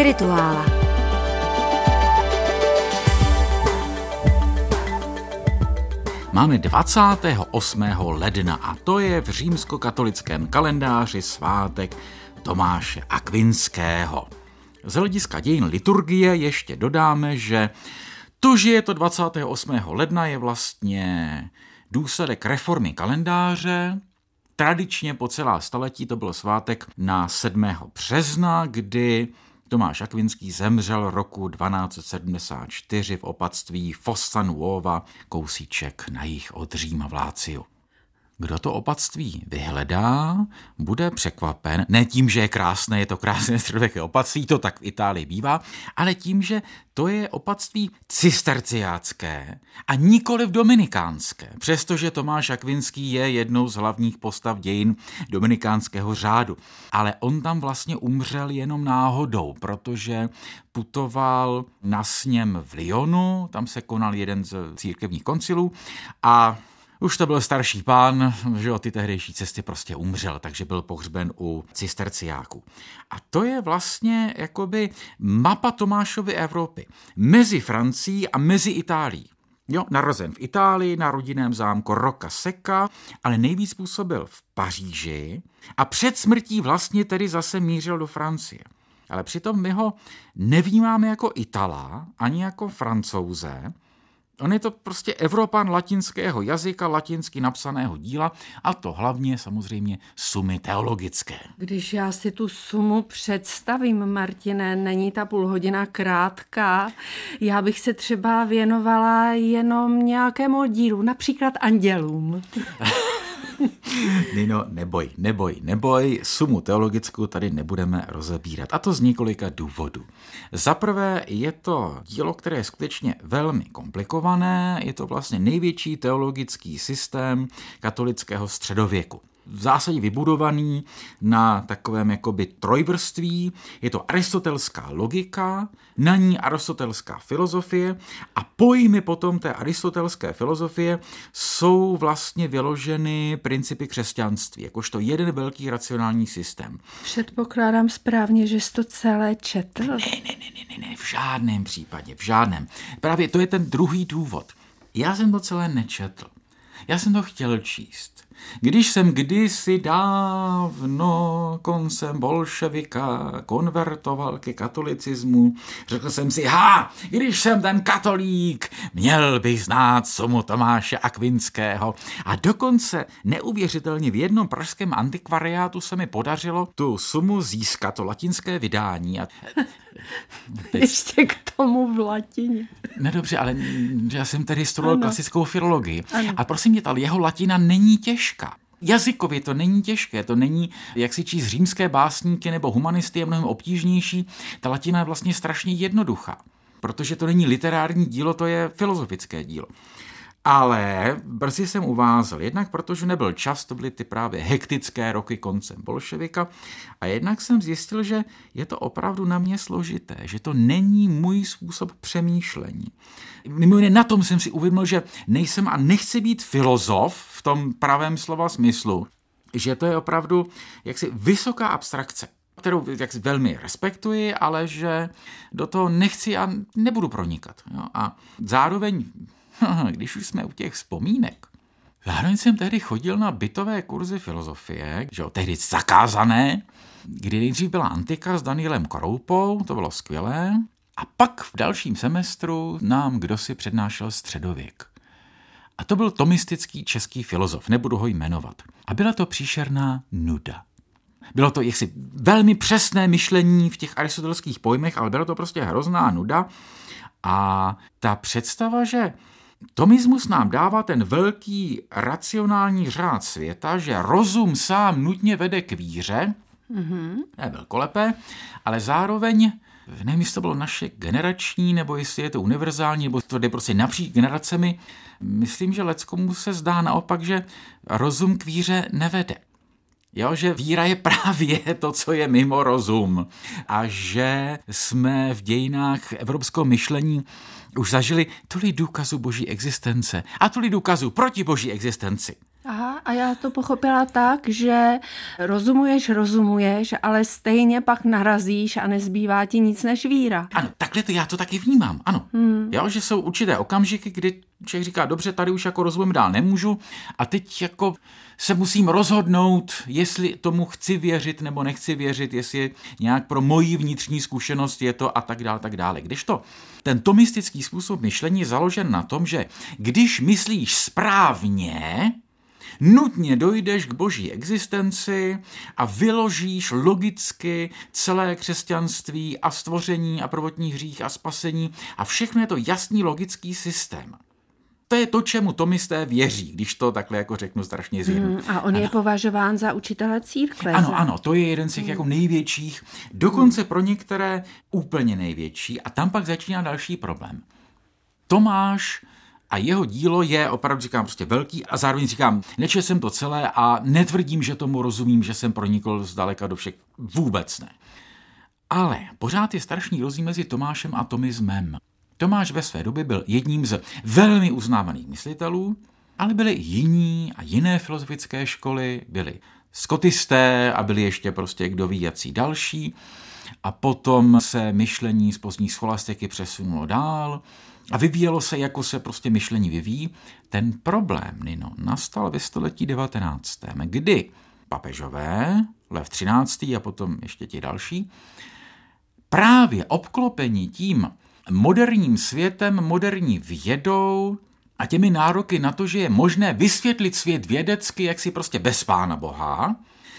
Spirituála. Máme 28. ledna a to je v římskokatolickém kalendáři svátek Tomáše Akvinského. Z hlediska dějin liturgie ještě dodáme, že to, že je to 28. ledna, je vlastně důsledek reformy kalendáře. Tradičně po celá staletí to byl svátek na 7. března, kdy Tomáš Akvinský zemřel roku 1274 v opatství Fossa Nuova, kousíček na jich od Říma v Láciu. Kdo to opatství vyhledá, bude překvapen, ne tím, že je krásné, je to krásné středověké opatství, to tak v Itálii bývá, ale tím, že to je opatství cisterciácké a nikoli v dominikánské, přestože Tomáš Akvinský je jednou z hlavních postav dějin dominikánského řádu. Ale on tam vlastně umřel jenom náhodou, protože putoval na sněm v Lyonu, tam se konal jeden z církevních koncilů a už to byl starší pán, že o ty tehdejší cesty prostě umřel, takže byl pohřben u cisterciáků. A to je vlastně jakoby mapa Tomášovy Evropy mezi Francií a mezi Itálií. Jo, narozen v Itálii, na rodinném zámku Roka Seka, ale nejvíc působil v Paříži a před smrtí vlastně tedy zase mířil do Francie. Ale přitom my ho nevnímáme jako Itala, ani jako Francouze, On je to prostě Evropan latinského jazyka, latinsky napsaného díla a to hlavně samozřejmě sumy teologické. Když já si tu sumu představím, Martine, není ta půl hodina krátká, já bych se třeba věnovala jenom nějakému dílu, například andělům. Nino, neboj, neboj, neboj, sumu teologickou tady nebudeme rozebírat. A to z několika důvodů. Za prvé je to dílo, které je skutečně velmi komplikované, je to vlastně největší teologický systém katolického středověku v zásadě vybudovaný na takovém jakoby trojvrství. Je to aristotelská logika, na ní aristotelská filozofie a pojmy potom té aristotelské filozofie jsou vlastně vyloženy principy křesťanství, jakožto jeden velký racionální systém. Předpokládám správně, že jsi to celé četl. Ne, ne, ne, ne, ne, ne, v žádném případě, v žádném. Právě to je ten druhý důvod. Já jsem to celé nečetl. Já jsem to chtěl číst. Když jsem kdysi dávno koncem bolševika konvertoval ke katolicismu, řekl jsem si, ha, když jsem ten katolík, měl bych znát sumu Tomáše Akvinského. A dokonce neuvěřitelně v jednom pražském antikvariátu se mi podařilo tu sumu získat, to latinské vydání. A Teď... Ještě k tomu v latině. Nedobře, ale já jsem tady studoval klasickou filologii. Ano. A prosím mě, ta jeho latina není těžká. Jazykově to není těžké, to není, jak si číst římské básníky nebo humanisty je mnohem obtížnější. Ta latina je vlastně strašně jednoduchá, protože to není literární dílo, to je filozofické dílo. Ale brzy jsem uvázal, jednak protože nebyl čas, to byly ty právě hektické roky koncem bolševika, a jednak jsem zjistil, že je to opravdu na mě složité, že to není můj způsob přemýšlení. Mimo jiné na tom jsem si uvědomil, že nejsem a nechci být filozof v tom pravém slova smyslu, že to je opravdu jaksi vysoká abstrakce kterou jak velmi respektuji, ale že do toho nechci a nebudu pronikat. Jo? A zároveň když už jsme u těch vzpomínek, Zároveň jsem tehdy chodil na bytové kurzy filozofie, že jo, tehdy zakázané, kdy nejdřív byla antika s Danielem Kroupou, to bylo skvělé, a pak v dalším semestru nám kdo si přednášel středověk. A to byl tomistický český filozof, nebudu ho jmenovat. A byla to příšerná nuda. Bylo to jaksi velmi přesné myšlení v těch aristotelských pojmech, ale bylo to prostě hrozná nuda. A ta představa, že Tomismus nám dává ten velký racionální řád světa, že rozum sám nutně vede k víře, mm-hmm. je velkolepé, ale zároveň nevím, jestli to bylo naše generační, nebo jestli je to univerzální, nebo to jde prostě napříč generacemi. Myslím, že leckomu se zdá naopak, že rozum k víře nevede. Jo, že víra je právě to, co je mimo rozum. A že jsme v dějinách evropského myšlení už zažili tolik důkazů boží existence a tolik důkazů proti boží existenci. Aha, a já to pochopila tak, že rozumuješ, rozumuješ, ale stejně pak narazíš a nezbývá ti nic než víra. Ano, takhle to já to taky vnímám, ano. Hmm. Jo, že jsou určité okamžiky, kdy člověk říká, dobře, tady už jako rozumím dál nemůžu a teď jako se musím rozhodnout, jestli tomu chci věřit nebo nechci věřit, jestli nějak pro moji vnitřní zkušenost je to a tak dále, tak dále. Když to ten tomistický způsob myšlení je založen na tom, že když myslíš správně, nutně dojdeš k boží existenci a vyložíš logicky celé křesťanství a stvoření a prvotní hřích a spasení a všechno je to jasný logický systém. To je to, čemu tomisté věří, když to takhle jako řeknu strašně zjednu. Hmm, a on je považován za učitele církve. Ano, ano, to je jeden z těch hmm. jako největších, dokonce pro některé úplně největší. A tam pak začíná další problém. Tomáš a jeho dílo je, opravdu říkám, prostě velký a zároveň říkám, nečel jsem to celé a netvrdím, že tomu rozumím, že jsem pronikl zdaleka do všech. Vůbec ne. Ale pořád je strašný rozdíl mezi Tomášem a Tomismem. Tomáš ve své době byl jedním z velmi uznávaných myslitelů, ale byly jiní a jiné filozofické školy, byly skotisté a byli ještě prostě kdo ví jací další. A potom se myšlení z pozdní scholastiky přesunulo dál a vyvíjelo se, jako se prostě myšlení vyvíjí. Ten problém, Nino, nastal ve století 19., kdy papežové, Lev 13. a potom ještě ti další, právě obklopení tím moderním světem, moderní vědou a těmi nároky na to, že je možné vysvětlit svět vědecky, jak si prostě bez pána Boha,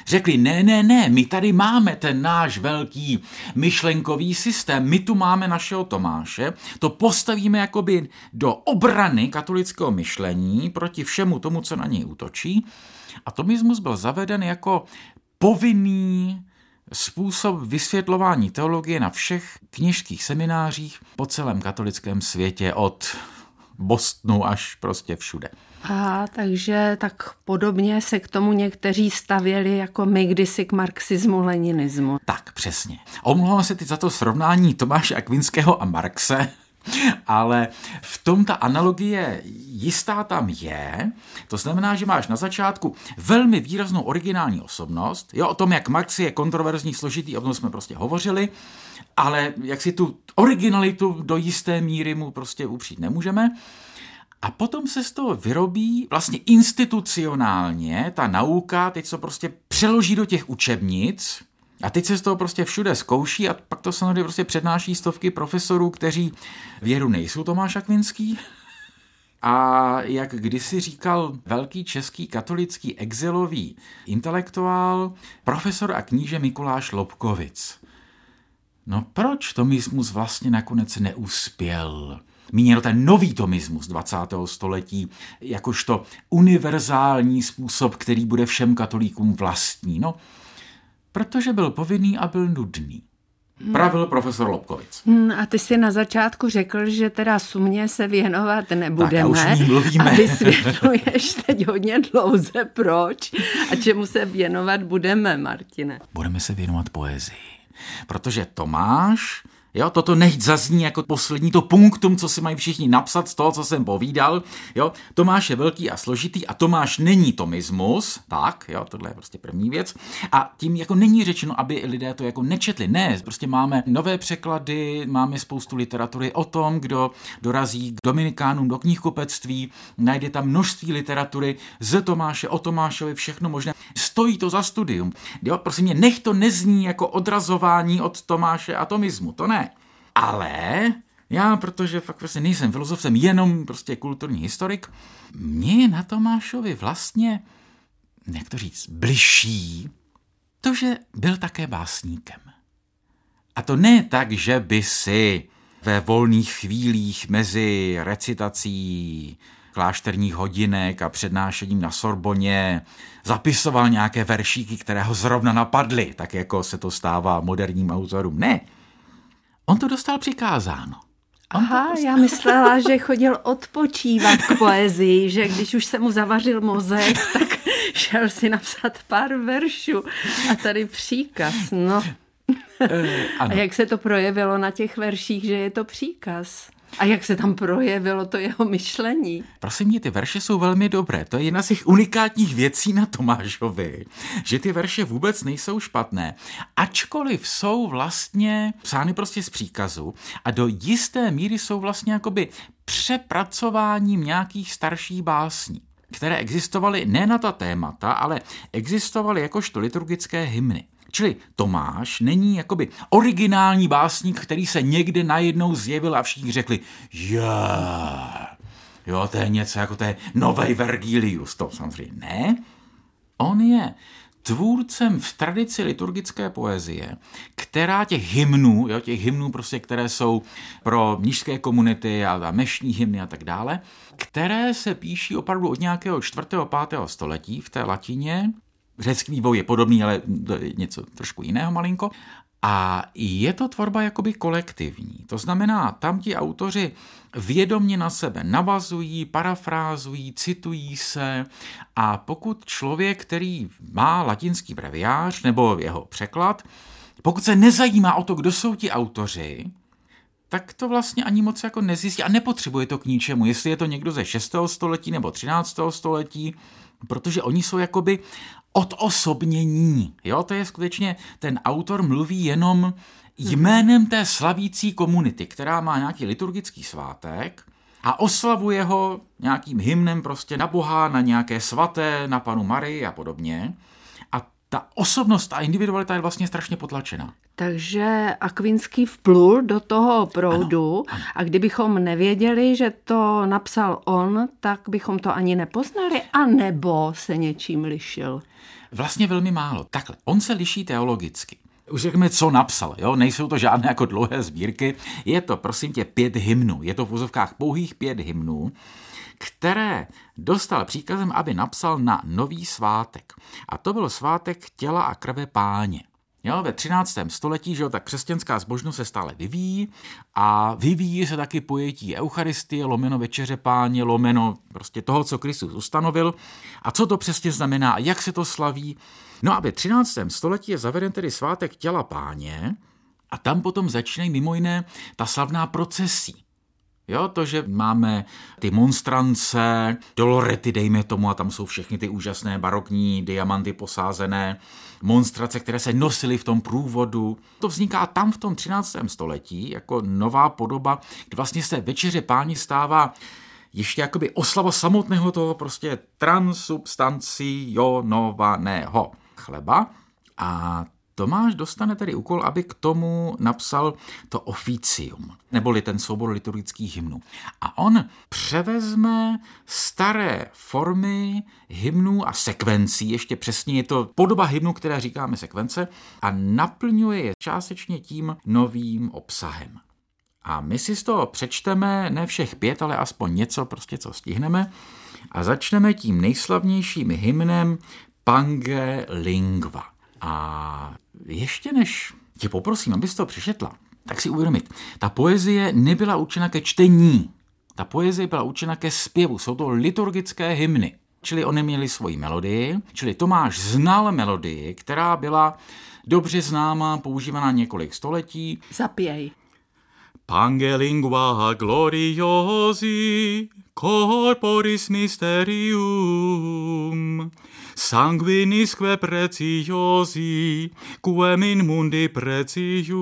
řekli, ne, ne, ne, my tady máme ten náš velký myšlenkový systém, my tu máme našeho Tomáše, to postavíme jakoby do obrany katolického myšlení proti všemu tomu, co na něj útočí. A tomismus byl zaveden jako povinný způsob vysvětlování teologie na všech kněžských seminářích po celém katolickém světě od Bostonu až prostě všude. A takže tak podobně se k tomu někteří stavěli jako my kdysi k marxismu, leninismu. Tak, přesně. Omlouvám se teď za to srovnání Tomáše Akvinského a Marxe, ale v tom ta analogie jistá tam je. To znamená, že máš na začátku velmi výraznou originální osobnost. Jo, o tom, jak Marx je kontroverzní, složitý, o tom jsme prostě hovořili, ale jak si tu originalitu do jisté míry mu prostě upřít nemůžeme. A potom se z toho vyrobí vlastně institucionálně ta nauka, teď se prostě přeloží do těch učebnic, a teď se z toho prostě všude zkouší a pak to samozřejmě prostě přednáší stovky profesorů, kteří věru nejsou Tomáš Akvinský. A jak kdysi říkal velký český katolický exilový intelektuál, profesor a kníže Mikuláš Lobkovic. No proč tomismus vlastně nakonec neuspěl? Míněno ten nový tomismus 20. století, jakožto univerzální způsob, který bude všem katolíkům vlastní. No, protože byl povinný a byl nudný. Pravil profesor Lobkovic. Hmm, a ty si na začátku řekl, že teda sumě se věnovat nebudeme. Tak a už mluvíme. A vysvětluješ teď hodně dlouze proč a čemu se věnovat budeme, Martine. Budeme se věnovat poezii. Protože Tomáš Jo, toto nechť zazní jako poslední to punktum, co si mají všichni napsat z toho, co jsem povídal. Jo, Tomáš je velký a složitý a Tomáš není tomismus, tak, jo, tohle je prostě první věc. A tím jako není řečeno, aby lidé to jako nečetli. Ne, prostě máme nové překlady, máme spoustu literatury o tom, kdo dorazí k Dominikánům do knihkupectví, najde tam množství literatury z Tomáše, o Tomášovi, všechno možné. Stojí to za studium. Jo, prosím mě, nech to nezní jako odrazování od Tomáše a tomismu, to ne. Ale já, protože fakt prostě nejsem filozof, jsem jenom prostě kulturní historik, mě je na Tomášovi vlastně, jak to říct, bližší to, že byl také básníkem. A to ne tak, že by si ve volných chvílích mezi recitací klášterních hodinek a přednášením na Sorboně zapisoval nějaké veršíky, které ho zrovna napadly, tak jako se to stává moderním autorům. Ne, On to dostal přikázáno. On Aha, prostě... já myslela, že chodil odpočívat k poezii, že když už se mu zavařil mozek, tak šel si napsat pár veršů. A tady příkaz, no. E, A jak se to projevilo na těch verších, že je to příkaz? A jak se tam projevilo to jeho myšlení? Prosím mě, ty verše jsou velmi dobré. To je jedna z těch unikátních věcí na Tomášovi, že ty verše vůbec nejsou špatné, ačkoliv jsou vlastně psány prostě z příkazu a do jisté míry jsou vlastně jakoby přepracováním nějakých starších básní které existovaly ne na ta témata, ale existovaly jakožto liturgické hymny. Čili Tomáš není jakoby originální básník, který se někde najednou zjevil a všichni řekli, yeah. jo, to je něco jako to je nový Vergilius, to samozřejmě ne. On je tvůrcem v tradici liturgické poezie, která těch hymnů, jo, těch hymnů prostě, které jsou pro nížské komunity a, a mešní hymny a tak dále, které se píší opravdu od nějakého 4. 5. století v té latině, Řecký vývoj je podobný, ale něco trošku jiného malinko. A je to tvorba jakoby kolektivní. To znamená, tam ti autoři vědomně na sebe navazují, parafrázují, citují se a pokud člověk, který má latinský breviář nebo jeho překlad, pokud se nezajímá o to, kdo jsou ti autoři, tak to vlastně ani moc jako nezjistí a nepotřebuje to k ničemu, jestli je to někdo ze 6. století nebo 13. století, protože oni jsou jakoby odosobnění. Jo, to je skutečně, ten autor mluví jenom jménem té slavící komunity, která má nějaký liturgický svátek a oslavuje ho nějakým hymnem prostě na Boha, na nějaké svaté, na panu Marii a podobně. Ta osobnost a individualita je vlastně strašně potlačená. Takže Akvinský vplul do toho proudu ano, ano. a kdybychom nevěděli, že to napsal on, tak bychom to ani nepoznali, a nebo se něčím lišil. Vlastně velmi málo. Takhle, on se liší teologicky. Už řekněme, co napsal, jo? nejsou to žádné jako dlouhé sbírky, je to prosím tě pět hymnů, je to v úzovkách pouhých pět hymnů, které dostal příkazem, aby napsal na nový svátek. A to byl svátek těla a krve páně. Jo, ve 13. století, že jo, tak křesťanská zbožnost se stále vyvíjí a vyvíjí se taky pojetí Eucharistie, lomeno večeře páně, lomeno prostě toho, co Kristus ustanovil. A co to přesně znamená a jak se to slaví? No a ve 13. století je zaveden tedy svátek těla páně a tam potom začínají mimo jiné ta slavná procesí. Jo, to, že máme ty monstrance, dolorety, dejme tomu, a tam jsou všechny ty úžasné barokní diamanty posázené, monstrace, které se nosily v tom průvodu. To vzniká tam v tom 13. století jako nová podoba, kdy vlastně se večeře páni stává ještě jakoby oslava samotného toho prostě transubstancionovaného chleba. A Tomáš dostane tedy úkol, aby k tomu napsal to oficium, neboli ten soubor liturgických hymnů. A on převezme staré formy hymnů a sekvencí, ještě přesně je to podoba hymnu, které říkáme sekvence, a naplňuje je částečně tím novým obsahem. A my si z toho přečteme ne všech pět, ale aspoň něco, prostě co stihneme. A začneme tím nejslavnějším hymnem Pange Lingva. A ještě než tě poprosím, abys to přečetla, tak si uvědomit, ta poezie nebyla učena ke čtení. Ta poezie byla učena ke zpěvu. Jsou to liturgické hymny. Čili oni měli svoji melodii, čili Tomáš znal melodii, která byla dobře známá, používaná několik století. Zapěj. Pange lingua gloriosi, corporis mysterium, sanguinisque preciosi, quem in mundi precium,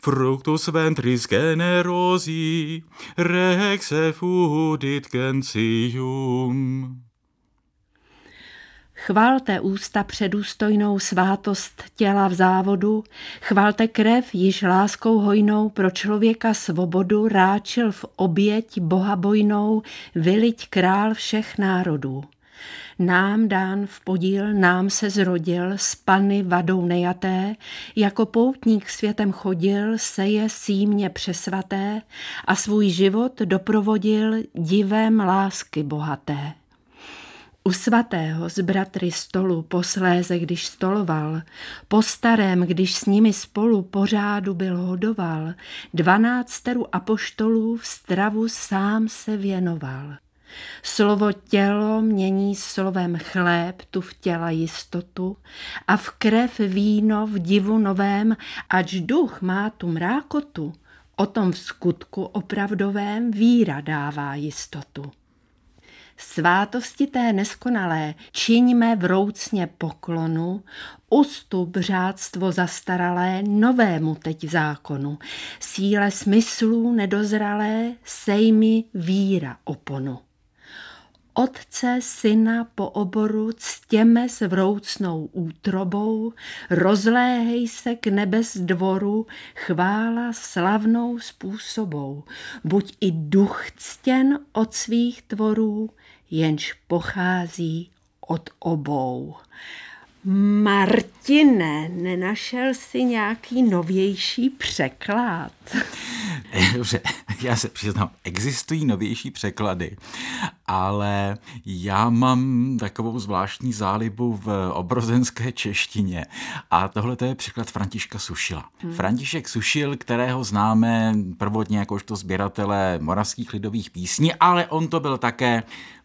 fructus ventris generosi, rex effudit gentium. Chvalte ústa předůstojnou svátost těla v závodu, chvalte krev, již láskou hojnou pro člověka svobodu ráčil v oběť bohabojnou, vyliť král všech národů. Nám dán v podíl, nám se zrodil, z pany vadou nejaté, jako poutník světem chodil, seje símě přesvaté a svůj život doprovodil divem lásky bohaté. U svatého z bratry stolu posléze, když stoloval, po starém, když s nimi spolu pořádu byl hodoval, dvanácteru apoštolů v stravu sám se věnoval. Slovo tělo mění slovem chléb, tu v těla jistotu a v krev víno v divu novém, ač duch má tu mrákotu, O tom v skutku opravdovém víra dává jistotu. Svátosti té neskonalé čiňme vroucně poklonu, ustup řádstvo zastaralé novému teď zákonu, síle smyslů nedozralé sejmi víra oponu. Otce, syna po oboru ctěme s vroucnou útrobou, rozléhej se k nebes dvoru, chvála slavnou způsobou. Buď i duch ctěn od svých tvorů, jenž pochází od obou. Martine, nenašel si nějaký novější překlad? Dobře, já se přiznám, existují novější překlady, ale já mám takovou zvláštní zálibu v obrozenské češtině a tohle to je překlad Františka Sušila. Hmm. František Sušil, kterého známe prvotně jakožto sběratele moravských lidových písní, ale on to byl také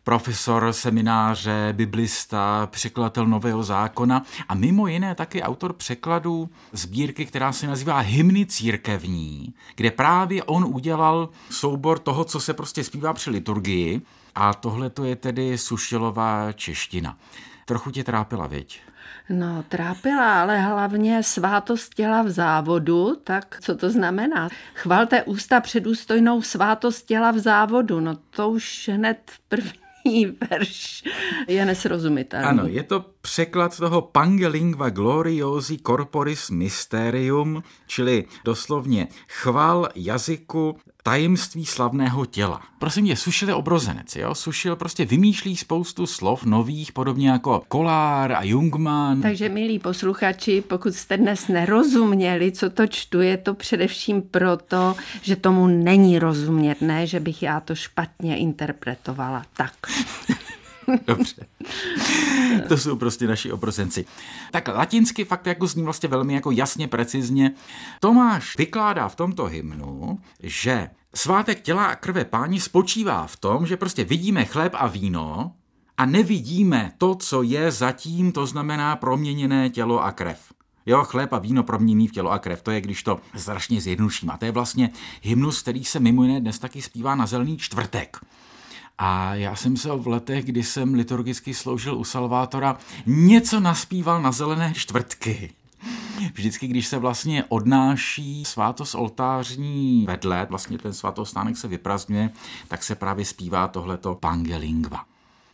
profesor semináře, biblista, překladatel Nového zákona a mimo jiné taky autor překladu sbírky, která se nazývá Hymny církevní, kde právě on udělal soubor toho, co se prostě zpívá při liturgii a tohle to je tedy Sušilová čeština. Trochu tě trápila, viď? No, trápila, ale hlavně svátost těla v závodu, tak co to znamená? Chvalte ústa předůstojnou svátost těla v závodu, no to už hned první verš je nesrozumitelný. Ano, je to překlad toho Pangelingva gloriosi corporis mysterium, čili doslovně chval jazyku tajemství slavného těla. Prosím mě, Sušil je obrozenec, jo? Sušil prostě vymýšlí spoustu slov nových, podobně jako Kolár a Jungmann. Takže, milí posluchači, pokud jste dnes nerozuměli, co to čtu, je to především proto, že tomu není rozumět, ne, že bych já to špatně interpretovala. Tak. Dobře. To jsou prostě naši obrozenci. Tak latinsky fakt jako zní vlastně velmi jako jasně, precizně. Tomáš vykládá v tomto hymnu, že svátek těla a krve páni spočívá v tom, že prostě vidíme chléb a víno a nevidíme to, co je zatím, to znamená proměněné tělo a krev. Jo, chléb a víno promění v tělo a krev. To je, když to strašně zjednoduším. A to je vlastně hymnus, který se mimo jiné dnes taky zpívá na zelený čtvrtek. A já jsem se v letech, kdy jsem liturgicky sloužil u Salvátora, něco naspíval na zelené čtvrtky. Vždycky, když se vlastně odnáší svátost oltářní vedle, vlastně ten svatostánek se vyprazňuje, tak se právě zpívá tohleto Pangelingva.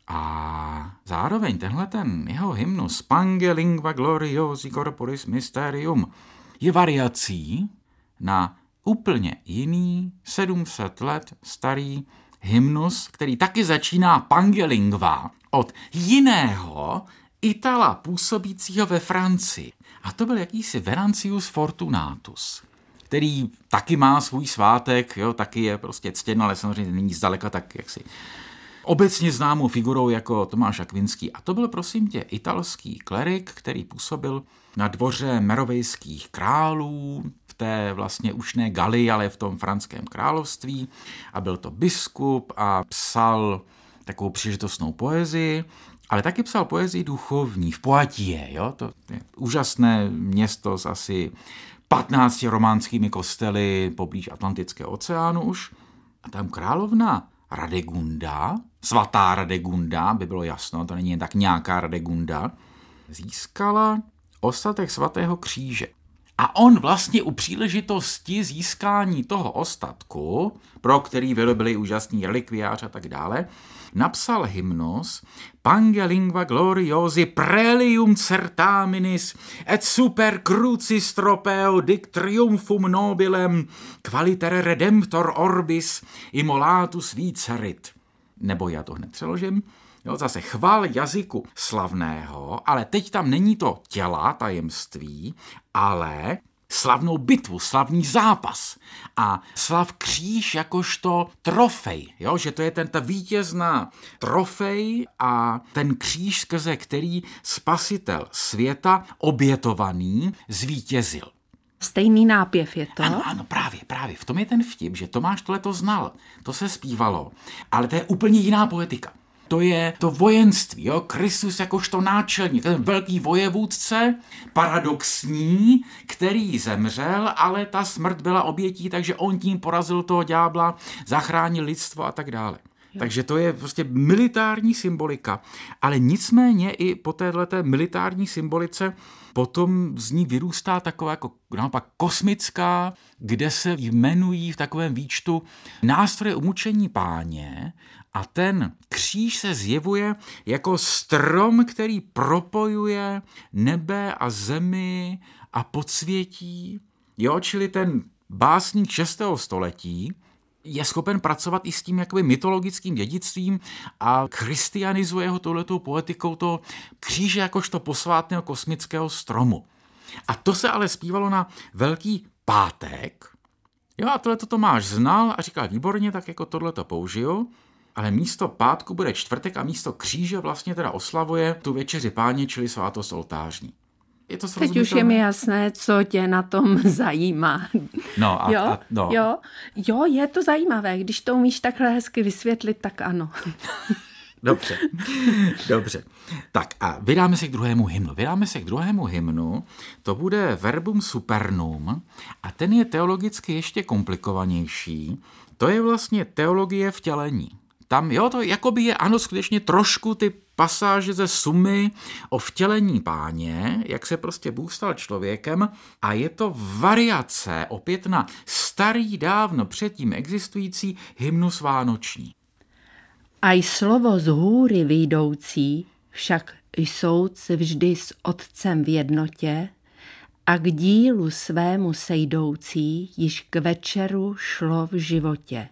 A zároveň tenhle ten jeho hymnus Pangelingva gloriosi corporis mysterium je variací na úplně jiný 700 let starý hymnus, který taky začíná Pangelingva od jiného Itala působícího ve Francii. A to byl jakýsi Venancius Fortunatus, který taky má svůj svátek, jo, taky je prostě ctěn, ale samozřejmě není zdaleka tak jaksi obecně známou figurou jako Tomáš Akvinský. A to byl prosím tě italský klerik, který působil na dvoře merovejských králů, té vlastně už ne Gali, ale v tom franském království. A byl to biskup a psal takovou příležitostnou poezii, ale taky psal poezii duchovní v Poitie, jo? To je úžasné město s asi 15 románskými kostely poblíž Atlantického oceánu už. A tam královna Radegunda, svatá Radegunda, by bylo jasno, to není jen tak nějaká Radegunda, získala ostatek svatého kříže. A on vlastně u příležitosti získání toho ostatku, pro který vyrobili úžasný relikviář a tak dále, napsal hymnos Pange lingua gloriosi prelium certaminis et super crucis tropeo dic triumphum nobilem qualitere redemptor orbis immolatus vicerit. Nebo já to hned přeložím. Jo, zase chval jazyku slavného, ale teď tam není to těla, tajemství, ale slavnou bitvu, slavný zápas a slav kříž jakožto trofej, jo? že to je ten ta vítězná trofej a ten kříž, skrze který spasitel světa obětovaný zvítězil. Stejný nápěv je to? Ano, ano, právě, právě. V tom je ten vtip, že Tomáš tohle to znal. To se zpívalo, ale to je úplně jiná poetika. To je to vojenství, jo? Kristus jakožto náčelník, ten velký vojevůdce, paradoxní, který zemřel, ale ta smrt byla obětí, takže on tím porazil toho ďábla, zachránil lidstvo a tak dále. Jo. Takže to je prostě militární symbolika. Ale nicméně i po této militární symbolice potom z ní vyrůstá taková jako naopak kosmická, kde se jmenují v takovém výčtu nástroje umučení páně a ten kříž se zjevuje jako strom, který propojuje nebe a zemi a podsvětí. Jo, čili ten básník 6. století je schopen pracovat i s tím jakoby mytologickým dědictvím a christianizuje ho touhletou poetikou toho kříže jakožto posvátného kosmického stromu. A to se ale zpívalo na Velký pátek. Jo, a tohle to Tomáš znal a říkal, výborně, tak jako tohle to použiju. Ale místo pátku bude čtvrtek a místo kříže vlastně teda oslavuje tu večeři páně, čili svátost oltářní. Je to Teď už je mi jasné, co tě na tom zajímá. No, a, jo, a, no. jo, jo, je to zajímavé. Když to umíš takhle hezky vysvětlit, tak ano. Dobře, dobře. Tak a vydáme se k druhému hymnu. Vydáme se k druhému hymnu, to bude Verbum Supernum a ten je teologicky ještě komplikovanější. To je vlastně teologie vtělení. Tam, jo, to jakoby je, ano, skutečně trošku ty pasáže ze sumy o vtělení páně, jak se prostě Bůh stal člověkem a je to variace opět na starý dávno předtím existující hymnus vánoční. A i slovo z hůry výjdoucí však jsou vždy s otcem v jednotě a k dílu svému sejdoucí již k večeru šlo v životě.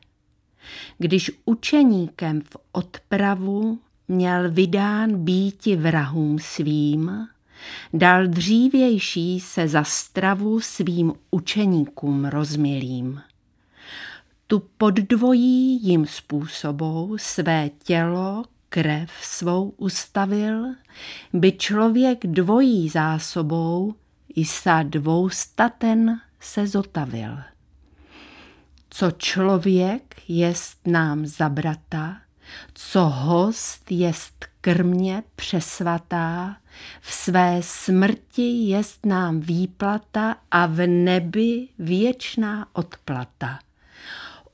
Když učeníkem v odpravu měl vydán býti vrahům svým, dal dřívější se za stravu svým učeníkům rozmilým. Tu poddvojí jim způsobou své tělo, krev svou ustavil, by člověk dvojí zásobou i sa dvoustaten se zotavil. Co člověk jest nám za brata, co host jest krmě přesvatá, v své smrti jest nám výplata a v nebi věčná odplata.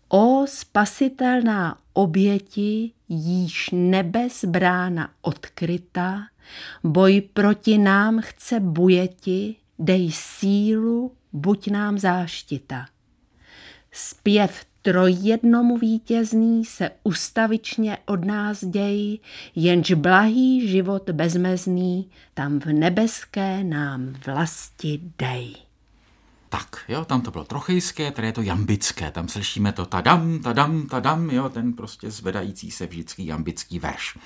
O spasitelná oběti, jíž nebes brána odkryta, boj proti nám chce bujeti, dej sílu, buď nám záštita. Zpěv trojjednomu vítězný se ustavičně od nás děj, jenž blahý život bezmezný tam v nebeské nám vlasti dej. Tak, jo, tam to bylo trochejské, tady je to jambické, tam slyšíme to tadam, tadam, tadam, jo, ten prostě zvedající se vždycky jambický verš.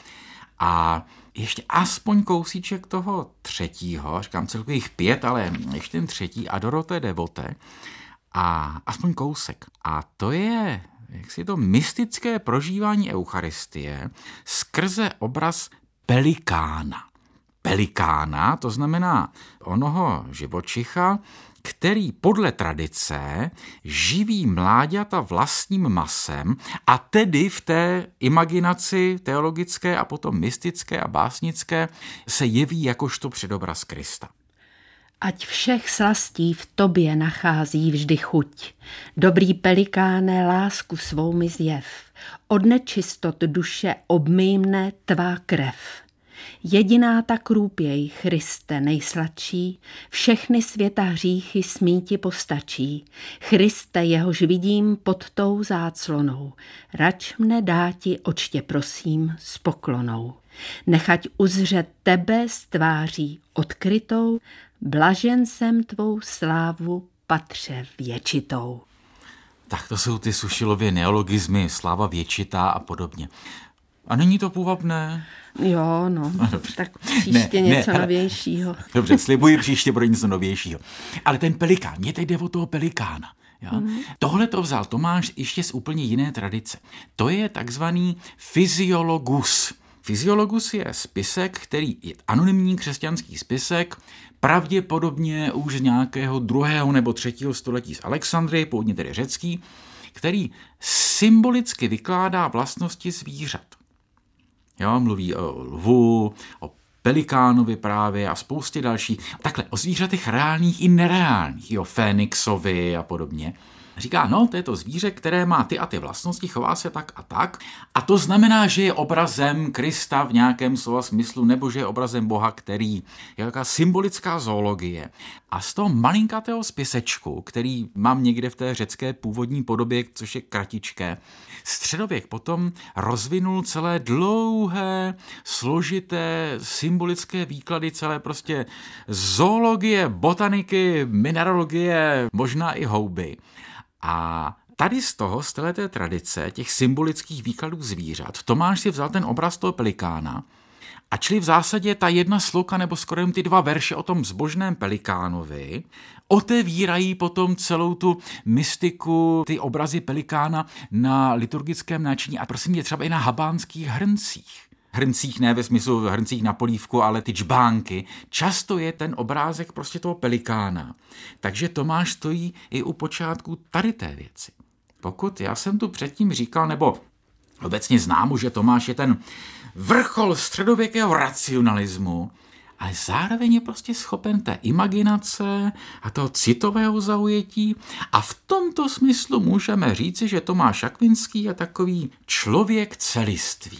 A ještě aspoň kousíček toho třetího, říkám celkových pět, ale ještě ten třetí, Adorote Devote, a aspoň kousek. A to je jak si to mystické prožívání Eucharistie skrze obraz pelikána. Pelikána, to znamená onoho živočicha, který podle tradice živí mláďata vlastním masem a tedy v té imaginaci teologické a potom mystické a básnické se jeví jakožto předobraz Krista. Ať všech slastí v tobě nachází vždy chuť. Dobrý pelikáne lásku svou mi zjev. Od nečistot duše obmýmne tvá krev. Jediná ta krůpěj, Christe nejsladší, všechny světa hříchy smíti postačí. Christe, jehož vidím pod tou záclonou, rač mne dáti očtě prosím s poklonou. Nechať uzřet tebe z tváří odkrytou, blažen jsem tvou slávu patře věčitou. Tak to jsou ty Sušilově neologizmy, sláva věčitá a podobně. A není to půvabné? Jo, no, no dobře. tak příště ne, něco ne, novějšího. Dobře, slibuji, příště bude něco novějšího. Ale ten pelikán, mě teď jde o toho pelikána. Jo? Mm. Tohle to vzal Tomáš ještě z úplně jiné tradice. To je takzvaný fyziologus. Fyziologus je spisek, který je anonymní křesťanský spisek, pravděpodobně už z nějakého druhého nebo třetího století z Alexandrie, původně tedy řecký, který symbolicky vykládá vlastnosti zvířat. Jo, mluví o lvu, o Pelikánovi právě a spoustě dalších. Takhle, o zvířatech reálných i nereálních, jo, Fénixovi a podobně. Říká, no, to je to zvíře, které má ty a ty vlastnosti, chová se tak a tak. A to znamená, že je obrazem Krista v nějakém slova smyslu, nebo že je obrazem Boha, který je taková symbolická zoologie. A z toho malinkatého spisečku, který mám někde v té řecké původní podobě, což je kratičké, středověk potom rozvinul celé dlouhé, složité, symbolické výklady, celé prostě zoologie, botaniky, mineralogie, možná i houby. A tady z toho, z této tradice, těch symbolických výkladů zvířat, Tomáš si vzal ten obraz toho pelikána. A čili v zásadě ta jedna sloka nebo skoro ty dva verše o tom zbožném pelikánovi otevírají potom celou tu mystiku, ty obrazy pelikána na liturgickém náčiní a prosím mě třeba i na habánských hrncích hrncích, ne ve smyslu hrncích na polívku, ale ty čbánky, často je ten obrázek prostě toho pelikána. Takže Tomáš stojí i u počátku tady té věci. Pokud já jsem tu předtím říkal, nebo obecně znám že Tomáš je ten vrchol středověkého racionalismu, ale zároveň je prostě schopen té imaginace a toho citového zaujetí a v tomto smyslu můžeme říci, že Tomáš Akvinský je takový člověk celiství.